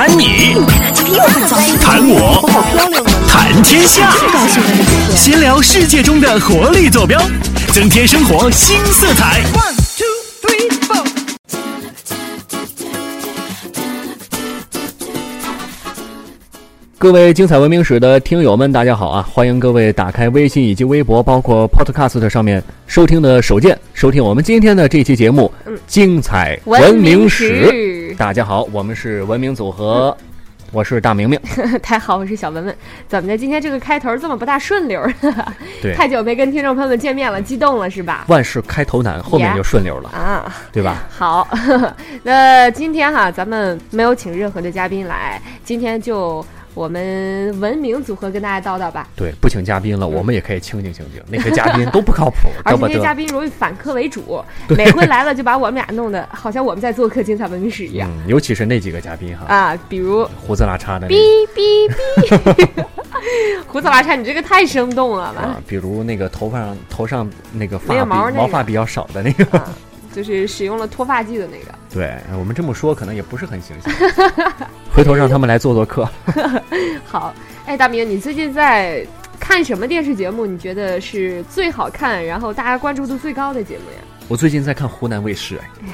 谈你，谈我，谈天下，闲聊世界中的活力坐标，增添生活新色彩。各位精彩文明史的听友们，大家好啊！欢迎各位打开微信以及微博，包括 Podcast 上面收听的首件，收听我们今天的这期节目《精彩文明史》。大家好，我们是文明组合，我是大明明。太好，我是小文文。怎么的？今天这个开头这么不大顺溜儿？对，太久没跟听众朋友们见面了，激动了是吧？万事开头难，后面就顺溜了啊，对吧？好，那今天哈，咱们没有请任何的嘉宾来，今天就。我们文明组合跟大家叨叨吧。对，不请嘉宾了，我们也可以清静清静。那些嘉宾都不靠谱，而且那些嘉宾容易反客为主，每回来了就把我们俩弄得好像我们在做客精彩文明史一样。尤其是那几个嘉宾哈啊，比如胡子拉碴的，哔哔哔，胡子拉碴，你这个太生动了吧？比如那个头发上头上那个发毛毛发比较少的那个。就是使用了脱发剂的那个。对我们这么说，可能也不是很形象。回头让他们来做做客。好，哎，大明，你最近在看什么电视节目？你觉得是最好看，然后大家关注度最高的节目呀？我最近在看湖南卫视。哎，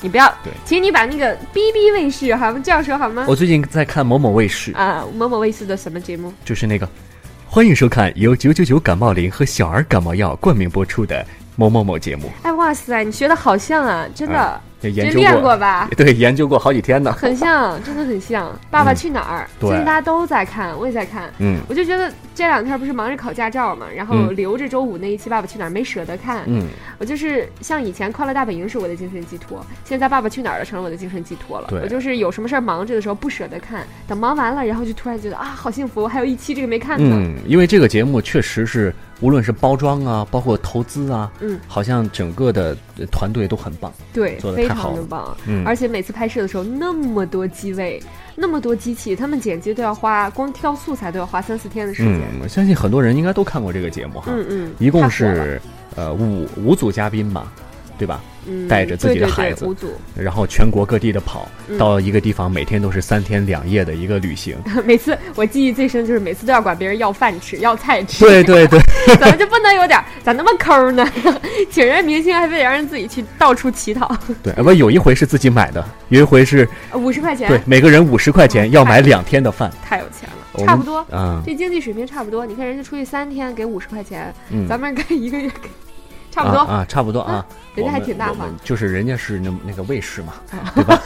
你不要，对，请你把那个 B B 卫视，好这样说好吗？我最近在看某某卫视啊，某某卫视的什么节目？就是那个，欢迎收看由九九九感冒灵和小儿感冒药冠名播出的。某某某节目，哎哇塞，你学的好像啊，真的。研究过吧？对，研究过好几天呢。很像，真的很像。爸爸去哪儿？最近大家都在看，我也在看。嗯，我就觉得这两天不是忙着考驾照嘛，然后留着周五那一期《爸爸去哪儿》没舍得看。嗯，我就是像以前《快乐大本营》是我的精神寄托，现在《爸爸去哪儿》了成了我的精神寄托了。我就是有什么事儿忙着的时候不舍得看，等忙完了，然后就突然觉得啊，好幸福，还有一期这个没看呢。嗯，因为这个节目确实是无论是包装啊，包括投资啊，嗯，好像整个的团队都很棒。对，做的太好了，棒。而且每次拍摄的时候那么多机位，那么多机器，他们剪辑都要花，光挑素材都要花三四天的时间。我相信很多人应该都看过这个节目哈。嗯嗯，一共是呃五五组嘉宾吧，对吧？带着自己的孩子，然后全国各地的跑，到一个地方，每天都是三天两夜的一个旅行。每次我记忆最深就是每次都要管别人要饭吃，要菜吃。对对对，咱们就不能有点咋那么抠呢？请人明星还非得让人自己去到处乞讨。对，不有一回是自己买的，有一回是五十块钱。对，每个人五十块钱要买两天的饭。太有钱了，差不多啊，这经济水平差不多。你看人家出去三天给五十块钱，咱们该一个月给。差不多啊，差不多啊，人家还挺大方，就是人家是那那个卫视嘛，对吧？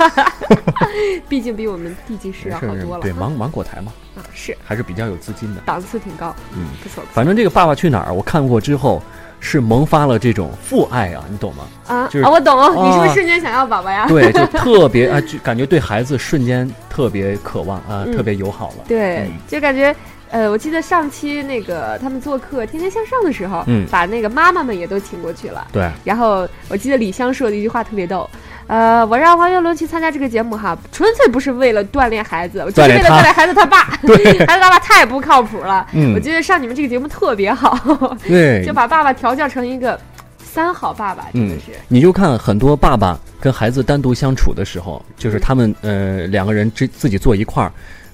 毕竟比我们地级市要好多了。对，芒芒果台嘛，啊是，还是比较有资金的，档次挺高，嗯，不错。反正这个《爸爸去哪儿》，我看过之后是萌发了这种父爱啊，你懂吗？啊，就是我懂，你是不是瞬间想要宝宝呀？对，就特别啊，就感觉对孩子瞬间特别渴望啊，特别友好了。对，就感觉。呃，我记得上期那个他们做客《天天向上》的时候，嗯，把那个妈妈们也都请过去了。对。然后我记得李湘说的一句话特别逗，呃，我让王岳伦去参加这个节目哈，纯粹不是为了锻炼孩子，我就是为了锻炼孩子他爸。对。孩子他爸太不靠谱了。嗯。我觉得上你们这个节目特别好。对。就把爸爸调教成一个三好爸爸，真的是。你就看很多爸爸跟孩子单独相处的时候，就是他们呃两个人自自己坐一块儿。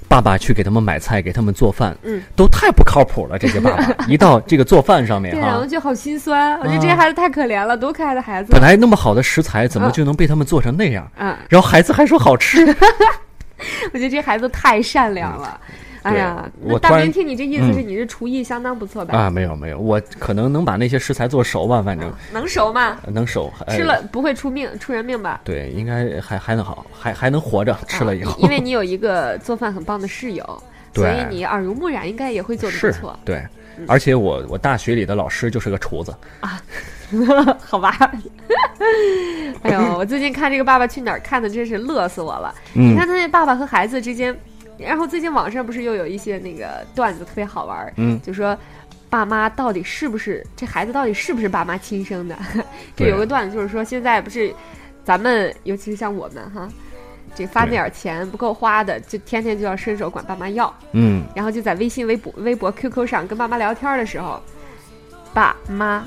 爸爸去给他们买菜，给他们做饭，嗯，都太不靠谱了。这些爸爸 一到这个做饭上面，对，然后就好心酸。我觉得这些孩子太可怜了，多可爱的孩子！本来那么好的食材，怎么就能被他们做成那样？嗯，然后孩子还说好吃。我觉得这孩子太善良了。哎呀，我大明听你这意思是你这厨艺相当不错吧？啊，没有没有，我可能能把那些食材做熟吧，反正能熟吗？能熟，吃了不会出命出人命吧？对，应该还还能好，还还能活着，吃了以后。因为你有一个做饭很棒的室友，所以你耳濡目染，应该也会做的不错。对，而且我我大学里的老师就是个厨子啊，好吧。哎呦，我最近看这个《爸爸去哪儿》，看的真是乐死我了。你看他那爸爸和孩子之间。然后最近网上不是又有一些那个段子特别好玩儿，嗯，就说爸妈到底是不是这孩子到底是不是爸妈亲生的？就有个段子就是说现在不是咱们尤其是像我们哈，这发那点钱不够花的，就天天就要伸手管爸妈要，嗯，然后就在微信、微博、微博、QQ 上跟爸妈聊天的时候，爸妈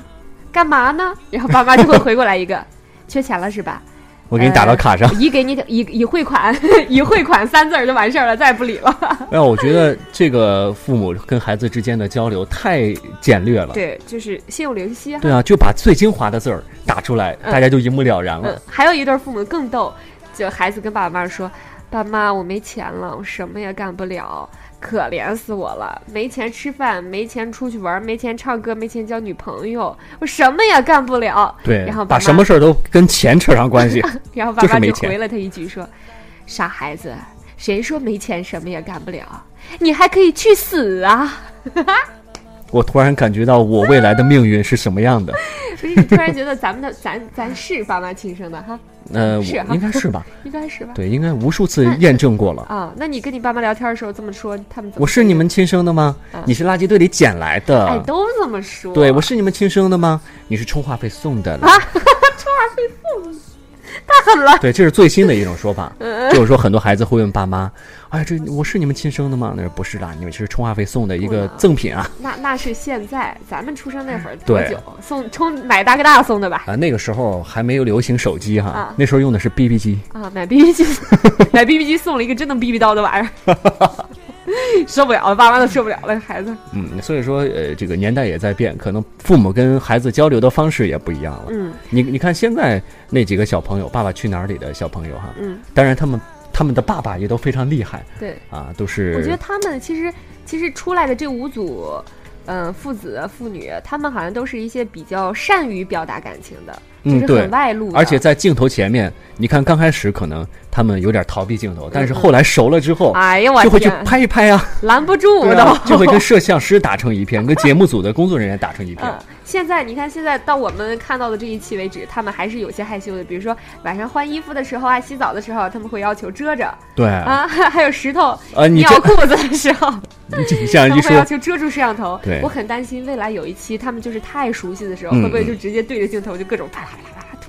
干嘛呢？然后爸妈就会回过来一个 缺钱了是吧？我给你打到卡上，已给你已已汇款，已汇款三字儿就完事儿了，再也不理了。哎，我觉得这个父母跟孩子之间的交流太简略了。对，就是心有灵犀。对啊，就把最精华的字儿打出来，大家就一目了然了。还有一对父母更逗，就孩子跟爸爸妈妈说：“爸妈，我没钱了，我什么也干不了。”可怜死我了，没钱吃饭，没钱出去玩，没钱唱歌，没钱交女朋友，我什么也干不了。对，然后把什么事儿都跟钱扯上关系。然后爸爸就回了他一句说：“傻孩子，谁说没钱什么也干不了？你还可以去死啊！” 我突然感觉到我未来的命运是什么样的。所以你，突然觉得咱们的 咱咱是爸妈亲生的哈。呃，是应该是吧？应该是吧？对，应该无数次验证过了啊。那你跟你爸妈聊天的时候这么说，他们怎么？我是你们亲生的吗？你是垃圾堆里捡来的？哎，都这么说。对，我是你们亲生的吗？你是充话费送的？啊，充话费送。太狠了！对，这是最新的一种说法，就是说很多孩子会问爸妈：“哎，这我是你们亲生的吗？”那不是的，你们是充话费送的一个赠品啊。那那是现在，咱们出生那会儿多久送充买大哥大送的吧？啊，那个时候还没有流行手机哈，那时候用的是 BB 机啊，买 BB 机，买 BB 机送了一个真能 BB 叨的玩意儿。受不了了，爸妈都受不了了，孩子。嗯，所以说，呃，这个年代也在变，可能父母跟孩子交流的方式也不一样了。嗯，你你看现在那几个小朋友，《爸爸去哪儿》里的小朋友哈，嗯，当然他们他们的爸爸也都非常厉害。对，啊，都是。我觉得他们其实其实出来的这五组，嗯，父子父女，他们好像都是一些比较善于表达感情的。嗯，对，外露，而且在镜头前面，你看刚开始可能他们有点逃避镜头，但是后来熟了之后，哎呀，我就会去拍一拍啊，拦不住都，就会跟摄像师打成一片，跟节目组的工作人员打成一片。现在你看，现在到我们看到的这一期为止，他们还是有些害羞的。比如说晚上换衣服的时候啊，洗澡的时候，他们会要求遮着。对啊，还有石头呃，尿裤子的时候，你这样一说，要求遮住摄像头。对，我很担心未来有一期他们就是太熟悉的时候，会不会就直接对着镜头就各种啪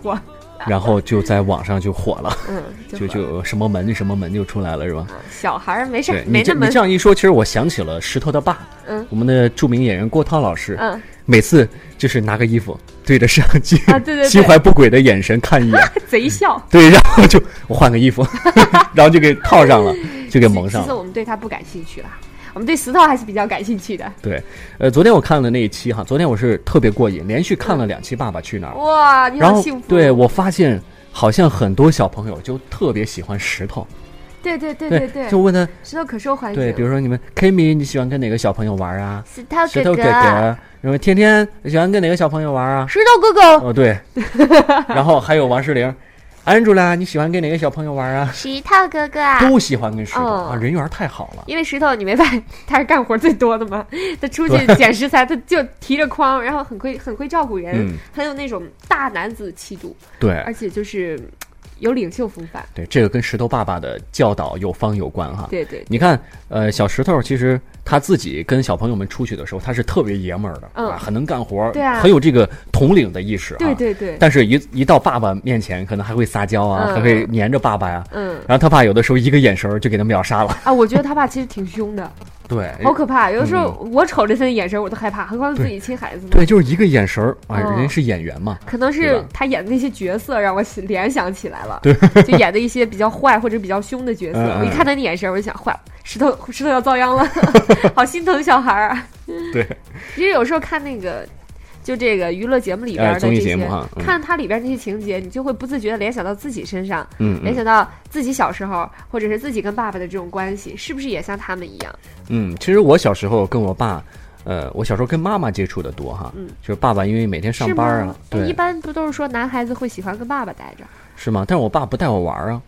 然后就在网上就火了，嗯，就就什么门什么门就出来了，是吧？小孩儿没事，没这么。你这样一说，其实我想起了石头的爸，嗯，我们的著名演员郭涛老师，嗯，每次就是拿个衣服对着摄像机，啊，对对，心怀不轨的眼神看一眼，贼笑。对，然后就我换个衣服，然后就给套上了，就给蒙上了。其实我们对他不感兴趣了。我们对石头还是比较感兴趣的。对，呃，昨天我看了那一期哈，昨天我是特别过瘾，连续看了两期《爸爸去哪儿》。哇，你好幸福！对我发现，好像很多小朋友就特别喜欢石头。对对对对对，就问他石头可受欢迎。对，比如说你们 Kimi，你喜欢跟哪个小朋友玩啊？石头石头哥哥。然后天天喜欢跟哪个小朋友玩啊？石头哥哥。哦对。然后还有王诗龄。安住啦！你喜欢跟哪个小朋友玩啊？石头哥哥啊，都喜欢跟石头啊，人缘太好了。因为石头，你没发现他是干活最多的吗？他出去捡食材，他就提着筐，然后很会很会照顾人，很有那种大男子气度。对，而且就是有领袖风范。对，这个跟石头爸爸的教导有方有关哈。对对，你看，呃，小石头其实。他自己跟小朋友们出去的时候，他是特别爷们儿的，嗯，很能干活，对啊，很有这个统领的意识，对对对。但是，一一到爸爸面前，可能还会撒娇啊，还会黏着爸爸呀，嗯。然后他爸有的时候一个眼神就给他秒杀了啊！我觉得他爸其实挺凶的，对，好可怕。有的时候我瞅着他的眼神我都害怕，何况自己亲孩子呢？对，就是一个眼神啊，人是演员嘛，可能是他演的那些角色让我联想起来了，对，就演的一些比较坏或者比较凶的角色。我一看他的眼神，我就想坏了。石头石头要遭殃了，好心疼小孩儿啊！对，其实有时候看那个，就这个娱乐节目里边的这些，看它里边那些情节，你就会不自觉的联想到自己身上，嗯，联想到自己小时候，或者是自己跟爸爸的这种关系，是不是也像他们一样？嗯，其实我小时候跟我爸，呃，我小时候跟妈妈接触的多哈，嗯，就是爸爸因为每天上班啊，对，一般不都是说男孩子会喜欢跟爸爸待着？是吗？但是我爸不带我玩啊。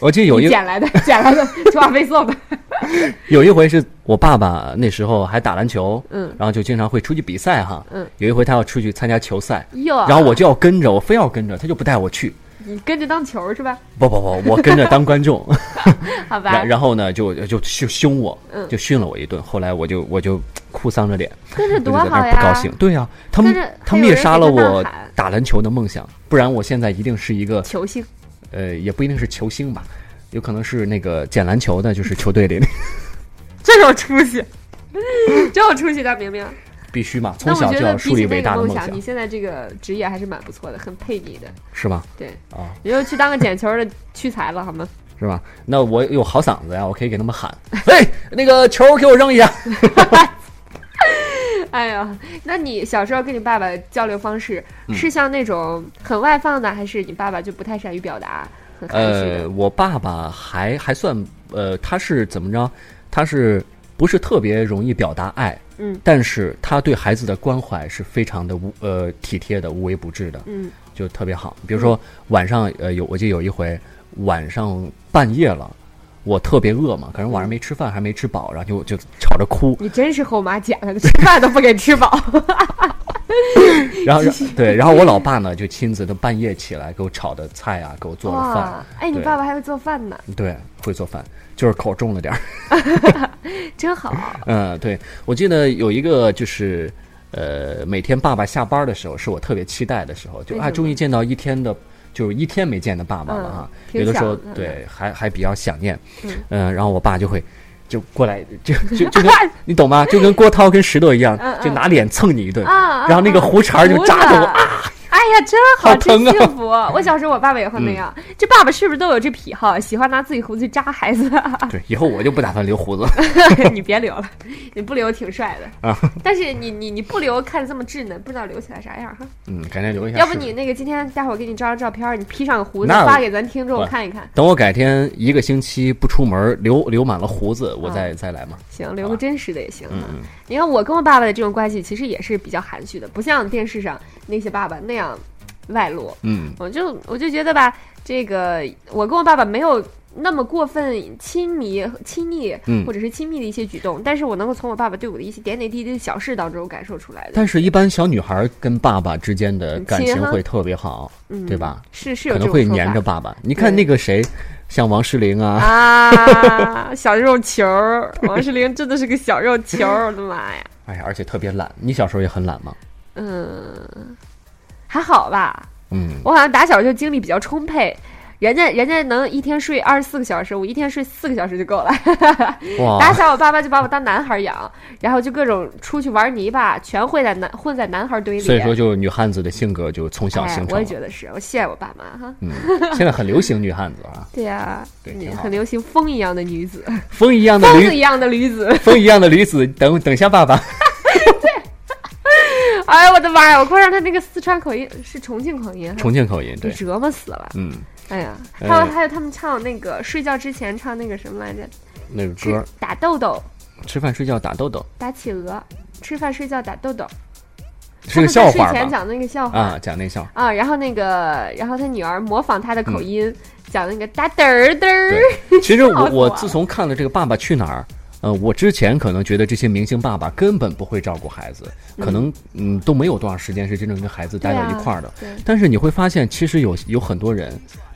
我记得有 一捡来的，捡来的，充话费送的。有一回是我爸爸那时候还打篮球，嗯，然后就经常会出去比赛哈，嗯。有一回他要出去参加球赛，哟，然后我就要跟着，我非要跟着，他就不带我去。你跟着当球是吧？不不不，我跟着当观众。好吧。然后呢，就就就凶我，就训了我一顿。后来我就我就哭丧着脸，跟着多好呀！不高兴，对呀，他们他灭杀了我打篮球的梦想，不然我现在一定是一个球星。呃，也不一定是球星吧，有可能是那个捡篮球的，就是球队里的。真有出息，真有出息的明明。必须嘛，从小就要树立伟大的梦想。你现在这个职业还是蛮不错的，很配你的，是吗？对啊，你就去当个捡球的屈才了，好吗？是吧？那我有好嗓子呀，我可以给他们喊：“ 喂，那个球给我扔一下。” 哎呀，那你小时候跟你爸爸交流方式是像那种很外放的，还是你爸爸就不太善于表达？呃，我爸爸还还算呃，他是怎么着？他是不是特别容易表达爱？嗯，但是他对孩子的关怀是非常的无呃体贴的，无微不至的。嗯，就特别好。比如说晚上呃有，我记得有一回晚上半夜了，我特别饿嘛，可能晚上没吃饭还没吃饱，然后就就吵着哭。你真是后妈捡来的，吃饭都不给吃饱。然后，对，然后我老爸呢，就亲自都半夜起来给我炒的菜啊，给我做了饭。哎，你爸爸还会做饭呢？对，会做饭，就是口重了点儿。真好。嗯，对，我记得有一个就是，呃，每天爸爸下班的时候，是我特别期待的时候，就啊，终于见到一天的，就是一天没见的爸爸了哈。有的时候，对，还还比较想念。嗯，然后我爸就会。就过来，就 就就跟 你懂吗？就跟郭涛跟石头一样，就拿脸蹭你一顿，然后那个胡茬就扎着我啊。哎呀，真好，真幸福！我小时候我爸爸也会那样。这爸爸是不是都有这癖好，喜欢拿自己胡子扎孩子？对，以后我就不打算留胡子。你别留了，你不留挺帅的啊。但是你你你不留，看着这么稚嫩，不知道留起来啥样哈。嗯，改天留一下。要不你那个今天待会儿给你照张照片，你披上个胡子发给咱听众看一看。等我改天一个星期不出门，留留满了胡子，我再再来嘛。行，留个真实的也行。嗯嗯。你看我跟我爸爸的这种关系，其实也是比较含蓄的，不像电视上那些爸爸那样。外露，嗯，我就我就觉得吧，这个我跟我爸爸没有那么过分亲密、亲密，或者是亲密的一些举动，但是我能够从我爸爸对我的一些点点滴滴的小事当中感受出来的。但是，一般小女孩跟爸爸之间的感情会特别好，嗯对吧？是是有，可能会黏着爸爸。你看那个谁，像王诗龄啊，啊，小肉球，王诗龄真的是个小肉球，我的妈呀！哎呀，而且特别懒。你小时候也很懒吗？嗯。还好吧，嗯，我好像打小就精力比较充沛，人家人家能一天睡二十四个小时，我一天睡四个小时就够了。打小我爸爸就把我当男孩养，然后就各种出去玩泥巴，全混在男混在男孩堆里。所以说，就女汉子的性格就从小形成。我也觉得是，我谢谢我爸妈哈。嗯，现在很流行女汉子啊。对呀，对，很流行风一样的女子，风一样的疯子 一样的驴子，风一样的驴子，等等下爸爸。哎呀，我的妈呀！我快让他那个四川口音是重庆口音，重庆口音，对，折磨死了。嗯，哎呀，还有还有，他们唱那个睡觉之前唱那个什么来着？那个歌。打豆豆，吃饭睡觉打豆豆，打企鹅，吃饭睡觉打豆豆，是个笑话睡前讲那个笑话。啊，讲那笑话。啊。然后那个，然后他女儿模仿他的口音讲那个打嘚儿嘚儿。其实我 我自从看了这个《爸爸去哪儿》。呃，我之前可能觉得这些明星爸爸根本不会照顾孩子，可能嗯都没有多长时间是真正跟孩子待在一块儿的。但是你会发现，其实有有很多人，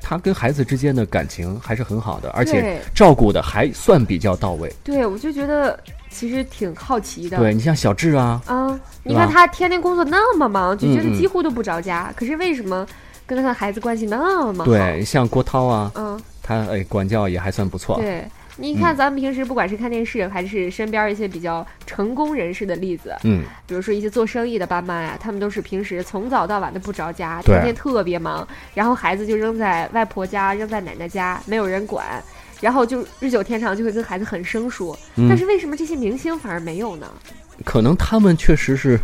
他跟孩子之间的感情还是很好的，而且照顾的还算比较到位。对，我就觉得其实挺好奇的。对你像小智啊，啊，你看他天天工作那么忙，就觉得几乎都不着家，可是为什么跟他的孩子关系那么好？对，像郭涛啊，嗯，他哎管教也还算不错。对。你看，咱们平时不管是看电视，还是身边一些比较成功人士的例子，嗯，比如说一些做生意的爸妈呀，他们都是平时从早到晚的不着家，天天特别忙，然后孩子就扔在外婆家，扔在奶奶家，没有人管，然后就日久天长就会跟孩子很生疏。但是为什么这些明星反而没有呢？可能他们确实是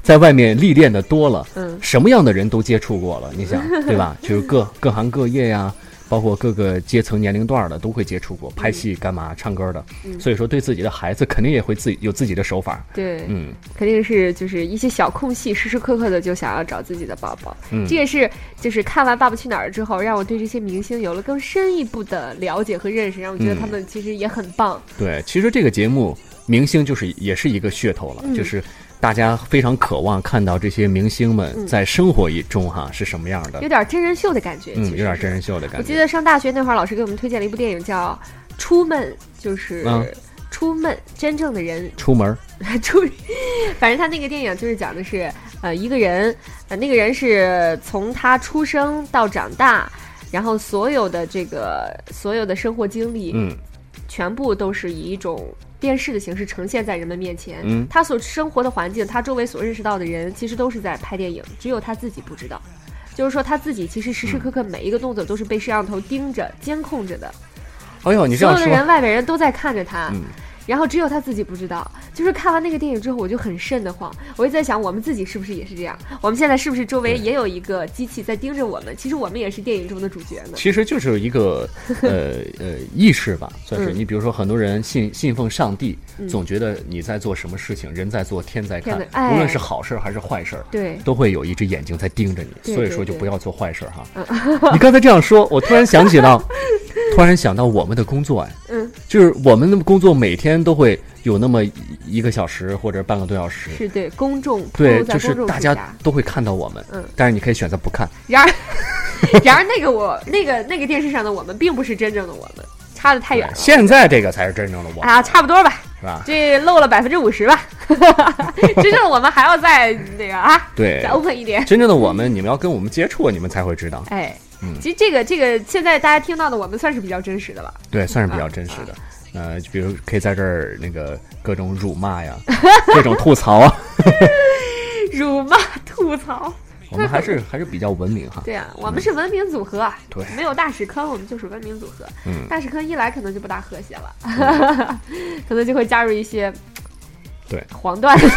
在外面历练的多了，嗯，什么样的人都接触过了，你想 对吧？就是各各行各业呀。包括各个阶层、年龄段的都会接触过，拍戏、干嘛、唱歌的，所以说对自己的孩子肯定也会自己有自己的手法。对，嗯，肯定是就是一些小空隙，时时刻刻的就想要找自己的宝宝。嗯，这也是就是看完《爸爸去哪儿》之后，让我对这些明星有了更深一步的了解和认识，让我觉得他们其实也很棒。对，其实这个节目明星就是也是一个噱头了，就是。大家非常渴望看到这些明星们在生活中哈是什么样的，有点真人秀的感觉。嗯，有点真人秀的感觉。我记得上大学那会儿，老师给我们推荐了一部电影，叫《出门》，就是出门真正的人出门 出。反正他那个电影就是讲的是呃一个人，呃那个人是从他出生到长大，然后所有的这个所有的生活经历，嗯。全部都是以一种电视的形式呈现在人们面前。嗯，他所生活的环境，他周围所认识到的人，其实都是在拍电影，只有他自己不知道。就是说，他自己其实时时刻刻每一个动作都是被摄像头盯着、监控着的。哎呦，你这样说，所有的人、外边人都在看着他。嗯。然后只有他自己不知道，就是看完那个电影之后，我就很瘆得慌。我就在想，我们自己是不是也是这样？我们现在是不是周围也有一个机器在盯着我们？其实我们也是电影中的主角呢。其实就是一个呃呃意识吧，算是。你比如说，很多人信 信奉上帝，总觉得你在做什么事情，人在做，天在看，无论是好事还是坏事，对，都会有一只眼睛在盯着你。所以说，就不要做坏事哈。你刚才这样说，我突然想起到，突然想到我们的工作哎，嗯，就是我们的工作每天都会。有那么一个小时或者半个多小时，是对公众对，就是大家都会看到我们，嗯，但是你可以选择不看。然而，然而那个我那个那个电视上的我们，并不是真正的我们，差的太远了。现在这个才是真正的我啊，差不多吧，是吧？这漏了百分之五十吧，真正的我们还要再那个啊，对，再 open 一点。真正的我们，你们要跟我们接触，你们才会知道。哎，嗯，其实这个这个现在大家听到的我们，算是比较真实的了。对，算是比较真实的。呃，就比如可以在这儿那个各种辱骂呀，各种吐槽啊，辱骂吐槽，我们还是还是比较文明哈。对啊，我们是文明组合，对，没有大屎坑，我们就是文明组合。嗯，大屎坑一来可能就不大和谐了，可能就会加入一些对黄段子、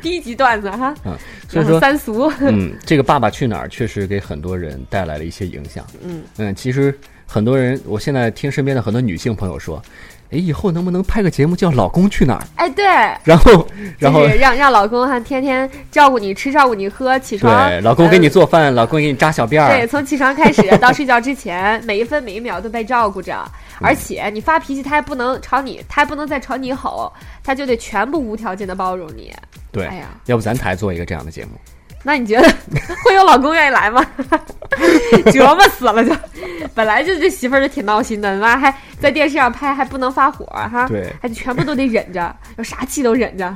低级段子哈。嗯，所以说三俗。嗯，这个《爸爸去哪儿》确实给很多人带来了一些影响。嗯嗯，其实。很多人，我现在听身边的很多女性朋友说，哎，以后能不能拍个节目叫《老公去哪儿》？哎，对。然后，然后让让老公哈天天照顾你吃，照顾你喝，起床。对，老公给你做饭，老公给你扎小辫儿。对，从起床开始 到睡觉之前，每一分每一秒都被照顾着。而且你发脾气，他还不能朝你，他还不能再朝你吼，他就得全部无条件的包容你。对，哎呀，要不咱台做一个这样的节目？那你觉得 会有老公愿意来吗？折磨死了就，本来就这媳妇儿就挺闹心的，妈还在电视上拍，还不能发火哈，对，还全部都得忍着，有啥气都忍着，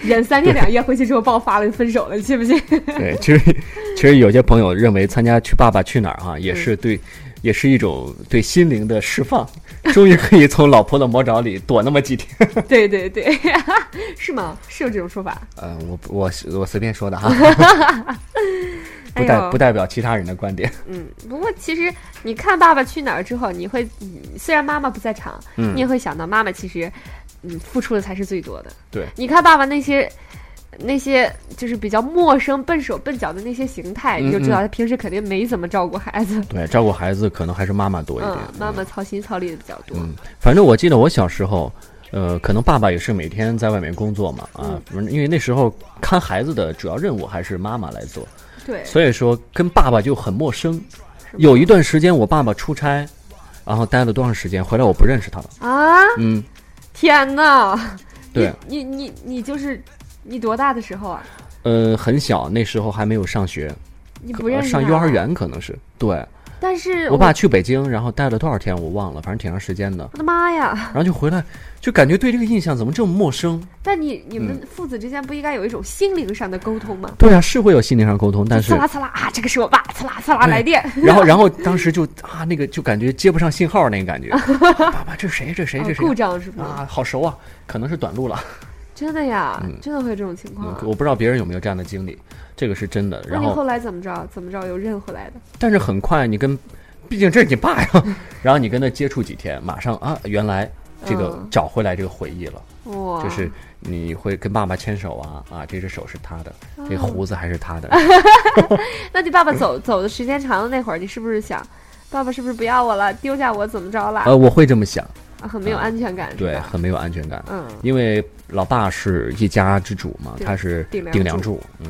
忍三天两夜，回去之后爆发了就分手了，你信不信？对，其实其实有些朋友认为参加去爸爸去哪儿哈，也是对。也是一种对心灵的释放，终于可以从老婆的魔爪里躲那么几天。对 对对，是吗？是有这种说法？呃，我我我随便说的哈，不代不代表其他人的观点。嗯，不过其实你看《爸爸去哪儿》之后，你会虽然妈妈不在场，你也会想到妈妈其实嗯付出的才是最多的。对，你看爸爸那些。那些就是比较陌生、笨手笨脚的那些形态，你就知道他平时肯定没怎么照顾孩子。对，照顾孩子可能还是妈妈多一点，妈妈操心操力的比较多。嗯，反正我记得我小时候，呃，可能爸爸也是每天在外面工作嘛，啊，因为那时候看孩子的主要任务还是妈妈来做。对，所以说跟爸爸就很陌生。有一段时间我爸爸出差，然后待了多长时间，回来我不认识他了。啊？嗯。天哪！对，你你你就是。你多大的时候啊？呃，很小，那时候还没有上学。你不认识上幼儿园可能是对。但是我爸去北京，然后待了多少天我忘了，反正挺长时间的。我的妈呀！然后就回来，就感觉对这个印象怎么这么陌生？但你你们父子之间不应该有一种心灵上的沟通吗？对啊，是会有心灵上沟通，但是刺啦刺啦啊，这个是我爸，刺啦刺啦来电。然后然后当时就啊，那个就感觉接不上信号那个感觉。爸爸，这谁？这谁？这谁？故障是吧？啊，好熟啊，可能是短路了。真的呀，真的会有这种情况。我不知道别人有没有这样的经历，这个是真的。然后后来怎么着？怎么着又认回来的？但是很快，你跟，毕竟这是你爸呀，然后你跟他接触几天，马上啊，原来这个找回来这个回忆了。哇！就是你会跟爸爸牵手啊啊，这只手是他的，这胡子还是他的。那你爸爸走走的时间长了那会儿，你是不是想，爸爸是不是不要我了，丢下我怎么着了？呃，我会这么想。很没有安全感，对，很没有安全感。嗯，因为老爸是一家之主嘛，他是顶梁柱。嗯，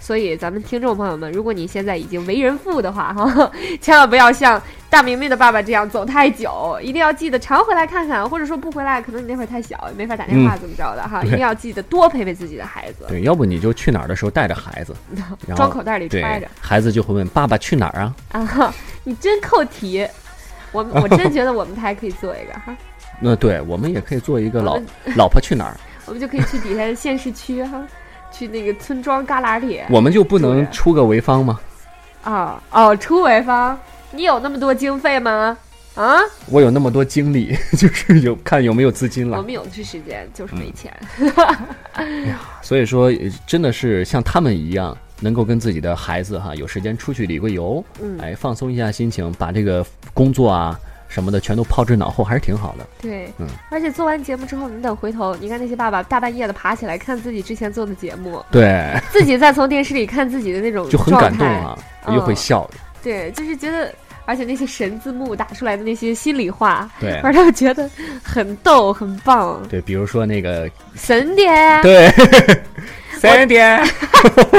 所以咱们听众朋友们，如果你现在已经为人父的话，哈，千万不要像大明明的爸爸这样走太久，一定要记得常回来看看，或者说不回来，可能你那会儿太小，没法打电话怎么着的哈，一定要记得多陪陪自己的孩子。对，要不你就去哪儿的时候带着孩子，装口袋里揣着，孩子就会问爸爸去哪儿啊？啊，你真扣题，我我真觉得我们台可以做一个哈。那对我们也可以做一个老老婆去哪儿？我们就可以去底下县市区哈，去那个村庄旮旯里。我们就不能出个潍坊吗？啊哦，出潍坊？你有那么多经费吗？啊，我有那么多精力，就是有看有没有资金了。我们有的是时间，就是没钱。哎呀，所以说真的是像他们一样，能够跟自己的孩子哈有时间出去旅个游，嗯，哎，放松一下心情，把这个工作啊什么的全都抛之脑后，还是挺好的。对，嗯，而且做完节目之后，你等回头，你看那些爸爸大半夜的爬起来看自己之前做的节目，对，自己再从电视里看自己的那种，就很感动啊，又会笑。对，就是觉得。而且那些神字幕打出来的那些心里话，对，让他觉得很逗，很棒。对，比如说那个神点，对，森碟。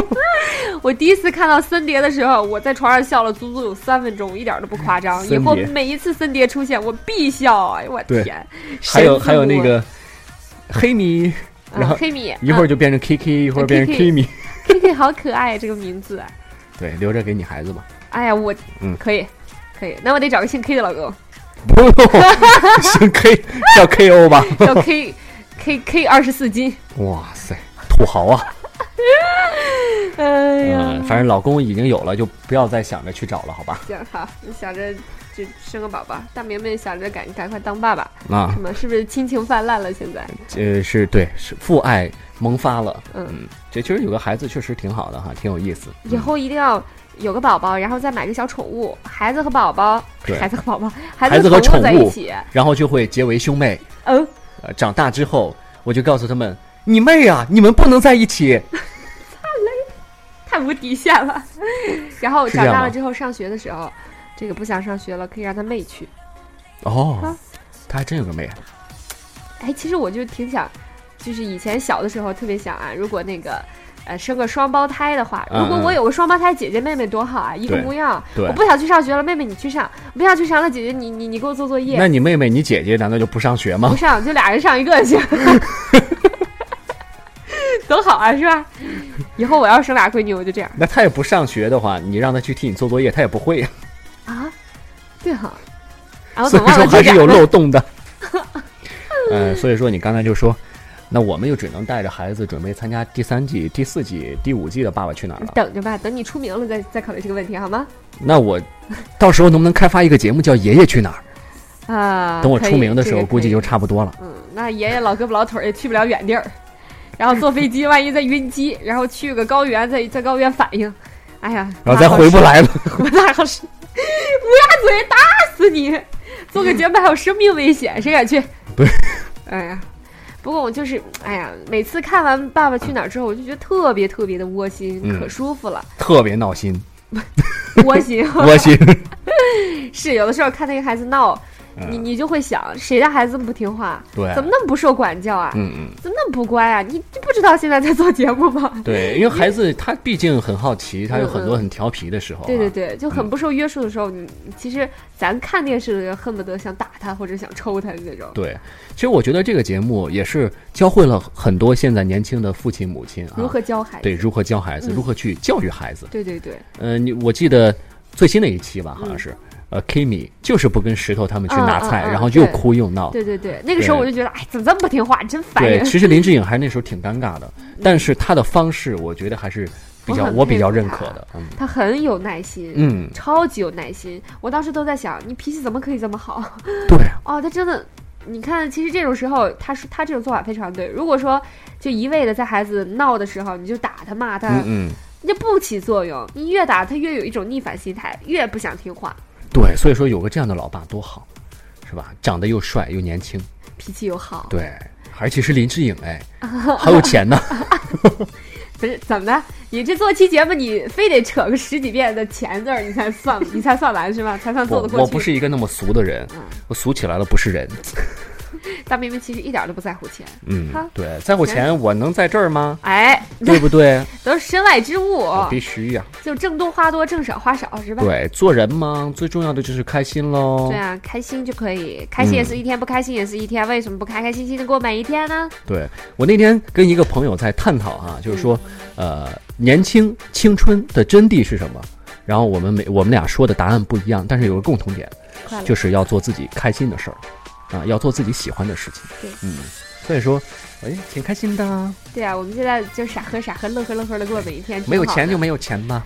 我第一次看到森碟的时候，我在床上笑了足足有三分钟，一点都不夸张。以后每一次森碟出现，我必笑。哎呦我天！还有还有那个黑米，然后黑米一会儿就变成 K K，一会儿变成 K 米。K K 好可爱，这个名字。对，留着给你孩子吧。哎呀，我嗯可以。可以，那我得找个姓 K 的老公。不用，姓 K 叫 KO 吧。叫 K，K K 二十四斤。哇塞，土豪啊！哎呀，反正老公已经有了，就不要再想着去找了，好吧？行好，你想着就生个宝宝。大明明想着赶赶快当爸爸啊？什么？是不是亲情泛滥了？现在？呃，是对，是父爱萌发了。嗯，这其实有个孩子确实挺好的哈，挺有意思。以后一定要。有个宝宝，然后再买个小宠物，孩子和宝宝，孩子和宝宝，孩子和宠物在一起，然后就会结为兄妹。嗯，呃，长大之后，我就告诉他们：“你妹啊，你们不能在一起。”太累，太无底线了。然后长大了之后，上学的时候，这个不想上学了，可以让他妹去。哦，他还真有个妹。哎，其实我就挺想，就是以前小的时候特别想啊，如果那个。呃，生个双胞胎的话，如果我有个双胞胎姐姐妹妹多好啊，一个模样。我不想去上学了，妹妹你去上；不想去上了，姐姐你你你给我做作业。那你妹妹你姐姐难道就不上学吗？不上，就俩人上一个行。多好啊，是吧？以后我要生俩闺女，我就这样。那他也不上学的话，你让他去替你做作业，他也不会呀。啊，对哈。所以说还是有漏洞的。嗯，所以说你刚才就说。那我们就只能带着孩子准备参加第三季、第四季、第五季的《爸爸去哪儿》了。等着吧，等你出名了再再考虑这个问题好吗？那我到时候能不能开发一个节目叫《爷爷去哪儿》啊？等我出名的时候，估计就差不多了。嗯，那爷爷老胳膊老腿也去不了远地儿，然后坐飞机万一再晕机，然后去个高原再在高原反应，哎呀，然后再回不来了。乌鸦嘴打死你！做个节目还有生命危险，谁敢去？对，哎呀。不过我就是，哎呀，每次看完《爸爸去哪儿》之后，我就觉得特别特别的窝心，可舒服了，特别闹心，窝心，窝心，是有的时候看那个孩子闹。你你就会想，谁家孩子这么不听话？对，怎么那么不受管教啊？嗯嗯，怎么那么不乖啊？你你不知道现在在做节目吗？对，因为孩子他毕竟很好奇，他有很多很调皮的时候。对对对，就很不受约束的时候，你其实咱看电视的人恨不得想打他或者想抽他的那种。对，其实我觉得这个节目也是教会了很多现在年轻的父亲母亲啊如何教孩子，对，如何教孩子，如何去教育孩子。对对对。嗯，你我记得最新的一期吧，好像是。呃，Kimi 就是不跟石头他们去拿菜，然后又哭又闹。对对对，那个时候我就觉得，哎，怎么这么不听话，真烦人。对，其实林志颖 还那时候挺尴尬的，但是他的方式，我觉得还是比较我比较认可的。嗯，他很有耐心，嗯，超级有耐心。我当时都在想，你脾气怎么可以这么好？对，哦，他真的，你看，其实这种时候，他是他这种做法非常对。如果说就一味的在孩子闹的时候，你就打他骂他，嗯，那不起作用。你越打他，越有一种逆反心态，越不想听话。对，所以说有个这样的老爸多好，是吧？长得又帅又年轻，脾气又好。对，而且是林志颖，哎，好有钱呢。不是怎么的？你这做期节目，你非得扯个十几遍的钱字儿，你才算，你才算完是吧？才算做得过去。我不是一个那么俗的人，我俗起来了不是人。大明明其实一点都不在乎钱，嗯，对，在乎钱，我能在这儿吗？哎，对不对？都是身外之物，必须呀，就挣多花多，挣少花少，是吧？对，做人嘛，最重要的就是开心喽。对啊，开心就可以，开心也是一天，不开心也是一天，为什么不开开心心的过每一天呢？对我那天跟一个朋友在探讨啊，就是说，呃，年轻青春的真谛是什么？然后我们每我们俩说的答案不一样，但是有个共同点，就是要做自己开心的事儿。啊，要做自己喜欢的事情。对，嗯，所以说，哎，挺开心的。对啊，我们现在就傻喝傻喝，乐呵乐呵的过每一天。没有钱就没有钱吧。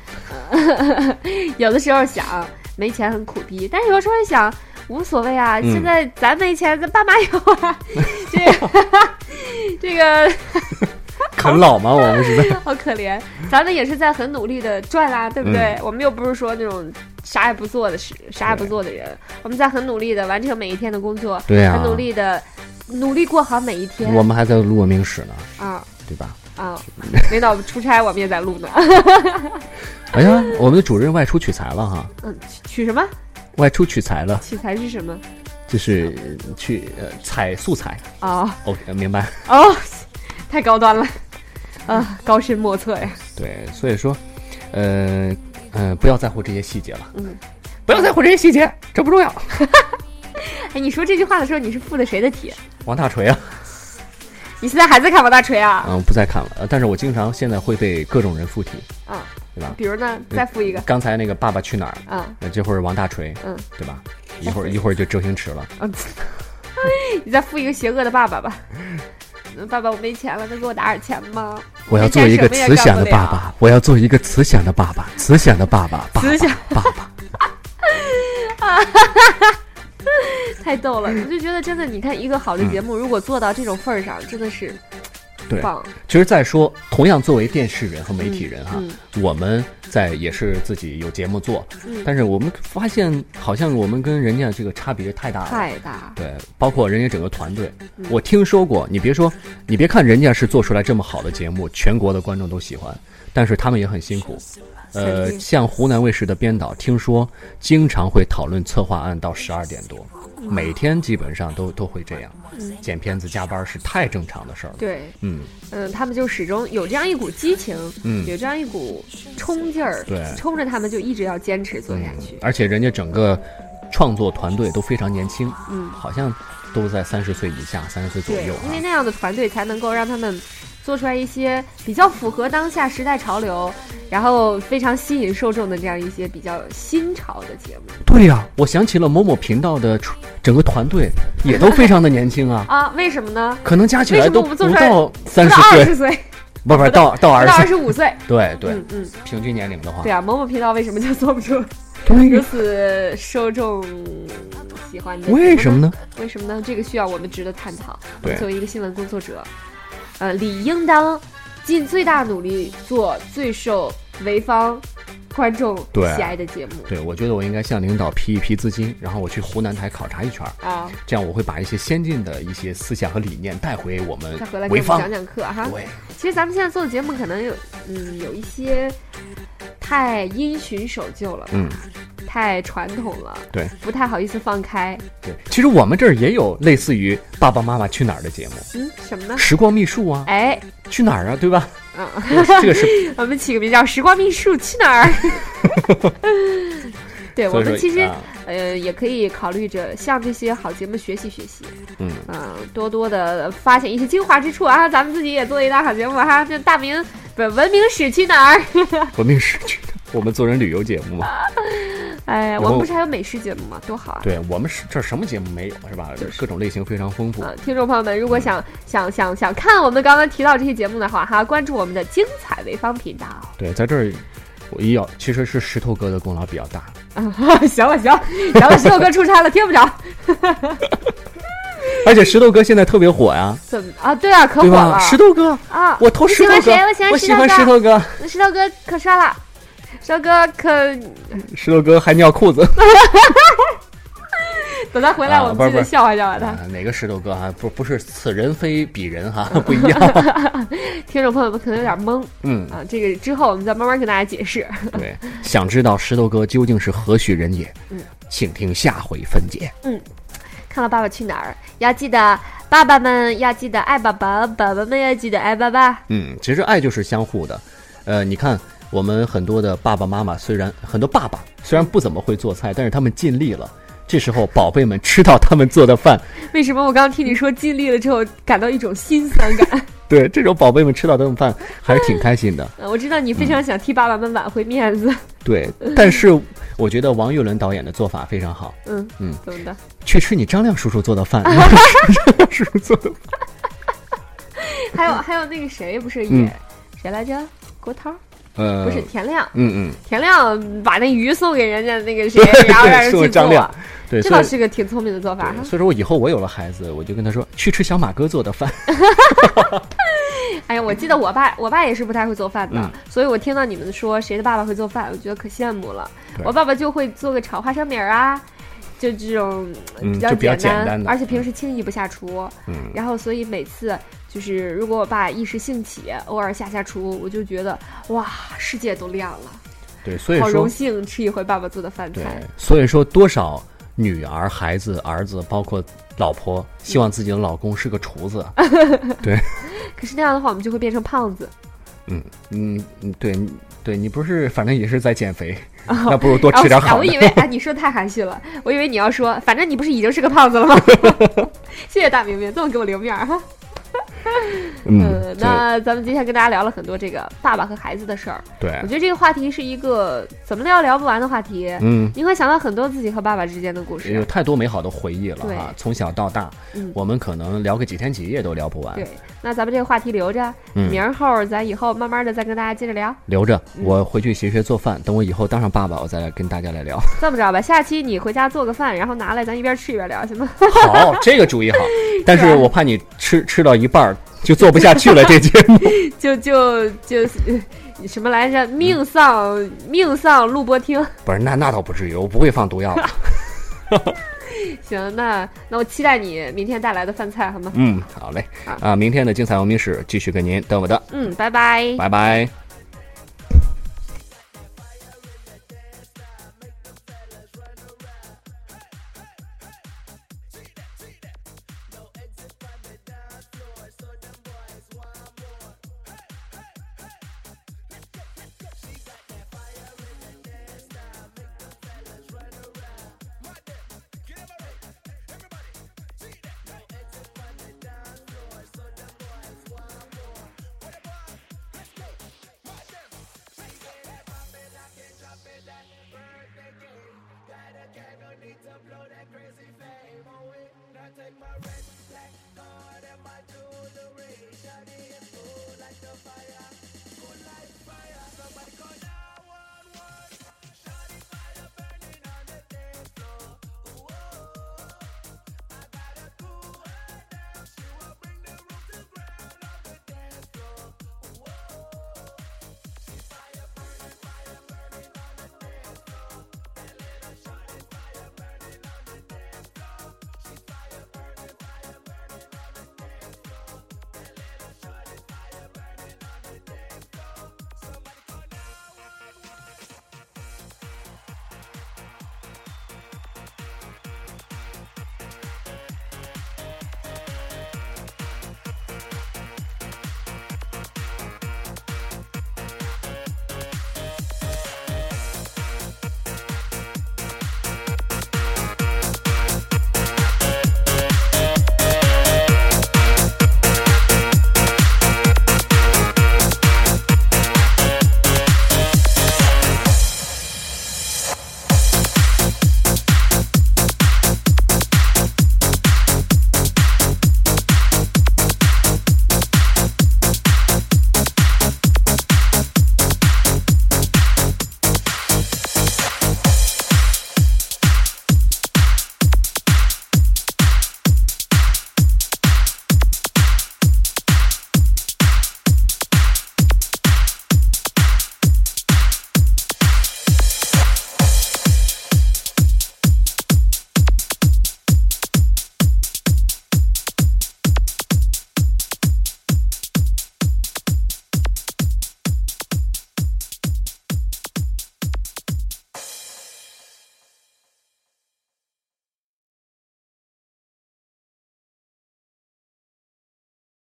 有的时候想没钱很苦逼，但是有时候想，无所谓啊。现在咱没钱，咱爸妈有啊。这个这个 啃老吗？我们是在好可怜，咱们也是在很努力的赚啊，对不对？我们又不是说那种啥也不做的，是啥也不做的人。我们在很努力的完成每一天的工作，对很努力的努力过好每一天。我们还在录文明史呢，啊，对吧？啊，领导出差，我们也在录呢。哎呀，我们的主任外出取材了哈。嗯，取什么？外出取材了。取材是什么？就是去呃采素材。啊，OK，明白。哦，太高端了，啊，高深莫测呀。对，所以说，呃呃，不要在乎这些细节了。嗯，不要在乎这些细节，这不重要。哎，你说这句话的时候，你是附的谁的体？王大锤啊。你现在还在看王大锤啊？嗯，不再看了。但是我经常现在会被各种人附体。嗯，对吧？比如呢，再附一个。刚才那个《爸爸去哪儿》嗯，这会儿王大锤，嗯，对吧？一会儿一会儿就周星驰了。嗯，你再附一个邪恶的爸爸吧。爸爸，我没钱了，能给我打点钱吗？我要做一个慈祥的爸爸。我要做一个慈祥的爸爸。慈祥的爸爸。慈祥爸爸。太逗了！我就觉得真的，你看一个好的节目，如果做到这种份儿上，真的是对。棒。其实再说，同样作为电视人和媒体人哈，我们在也是自己有节目做，但是我们发现好像我们跟人家这个差别太大了，太大。对，包括人家整个团队，我听说过，你别说，你别看人家是做出来这么好的节目，全国的观众都喜欢，但是他们也很辛苦。呃，像湖南卫视的编导，听说经常会讨论策划案到十二点多。每天基本上都都会这样，剪片子加班是太正常的事儿了。对，嗯嗯，他们就始终有这样一股激情，嗯，有这样一股冲劲儿，对，冲着他们就一直要坚持做下去。而且人家整个创作团队都非常年轻，嗯，好像都在三十岁以下，三十岁左右。因为那样的团队才能够让他们。做出来一些比较符合当下时代潮流，然后非常吸引受众的这样一些比较新潮的节目。对呀，我想起了某某频道的整个团队也都非常的年轻啊啊！为什么呢？可能加起来都不到三十岁，不不 到到二到二十五岁。对对嗯，平均年龄的话，对啊，某某频道为什么就做不出如此受众喜欢的？为什么呢？为什么呢？这个需要我们值得探讨。对，作为一个新闻工作者。呃，理应当尽最大努力做最受潍坊观众喜爱的节目。对，我觉得我应该向领导批一批资金，然后我去湖南台考察一圈啊，这样我会把一些先进的一些思想和理念带回我们再回来给我们讲讲课哈。对，其实咱们现在做的节目可能有嗯有一些太因循守旧了，嗯。太传统了，对，不太好意思放开。对，其实我们这儿也有类似于《爸爸妈妈去哪儿》的节目。嗯，什么呢？时光秘术啊。哎，去哪儿啊？对吧？嗯，这个是 我们起个名叫《时光秘术去哪儿》。对，我们其实呃也可以考虑着向这些好节目学习学习。嗯多多的发现一些精华之处啊！咱们自己也做一档好节目哈，这大明不是文明史去哪儿？文明史去。我们做人旅游节目嘛，哎，我们不是还有美食节目吗？多好啊！对我们是这什么节目没有是吧？各种类型非常丰富。听众朋友们，如果想想想想看我们刚刚提到这些节目的话，哈，关注我们的精彩潍坊频道。对，在这儿我一要，其实是石头哥的功劳比较大。啊 行了行行了，石头哥出差了，听不着。而且石头哥现在特别火呀！怎么啊？对啊，可火了！石头哥啊，我投石头哥，我喜欢石头哥，石头哥可帅了。石头哥可，石头哥还尿裤子。等他回来，我们记得笑话笑话他。哪个石头哥啊？不不是此人非彼人哈，不一样。听众朋友们可能有点懵。嗯啊，这个之后我们再慢慢跟大家解释。对，想知道石头哥究竟是何许人也？嗯，请听下回分解。嗯，看了《爸爸去哪儿》，要记得爸爸们要记得爱爸爸，爸爸们要记得爱爸爸。嗯，其实爱就是相互的。呃，你看。我们很多的爸爸妈妈，虽然很多爸爸虽然不怎么会做菜，但是他们尽力了。这时候，宝贝们吃到他们做的饭，为什么我刚刚听你说尽力了之后，感到一种心酸感？对，这种宝贝们吃到这顿饭还是挺开心的。我知道你非常想替爸爸们挽回面子。对，但是我觉得王岳伦导演的做法非常好。嗯嗯，怎么的？去吃你张亮叔叔做的饭。张亮叔叔做的饭。还有还有那个谁不是也谁来着？郭涛。呃，不是田亮，嗯嗯，田亮把那鱼送给人家那个谁，然后让人去做，对，这倒是个挺聪明的做法。所以说我以后我有了孩子，我就跟他说去吃小马哥做的饭。哎呀，我记得我爸，我爸也是不太会做饭的，所以我听到你们说谁的爸爸会做饭，我觉得可羡慕了。我爸爸就会做个炒花生米儿啊。就这种比较简单，而且平时轻易不下厨。嗯，然后所以每次就是如果我爸一时兴起，偶尔下下厨，我就觉得哇，世界都亮了。对，所以说好荣幸吃一回爸爸做的饭菜。所以说，多少女儿、孩子、儿子，包括老婆，希望自己的老公是个厨子。对。可是那样的话，我们就会变成胖子。嗯嗯嗯，对对，你不是反正也是在减肥，那不如多吃点好的。我以为哎，你说太含蓄了，我以为你要说，反正你不是已经是个胖子了吗？谢谢大明明，这么给我留面儿哈。嗯，那咱们今天跟大家聊了很多这个爸爸和孩子的事儿。对，我觉得这个话题是一个怎么聊聊不完的话题。嗯，你会想到很多自己和爸爸之间的故事，有太多美好的回忆了啊！从小到大，我们可能聊个几天几夜都聊不完。对，那咱们这个话题留着，明儿后咱以后慢慢的再跟大家接着聊。留着，我回去学学做饭，等我以后当上爸爸，我再来跟大家来聊。这么着吧，下期你回家做个饭，然后拿来咱一边吃一边聊，行吗？好，这个主意好，但是我怕你吃吃到一半。就做不下去了，这节目 就就就什么来着？命丧命丧录播厅？不是，那那倒不至于，我不会放毒药。行，那那我期待你明天带来的饭菜，好吗？嗯，好嘞。啊，明天的精彩文明史继续跟您等我的。嗯，拜拜，拜拜。My red, black card and my jewelry. Is cool like the fire,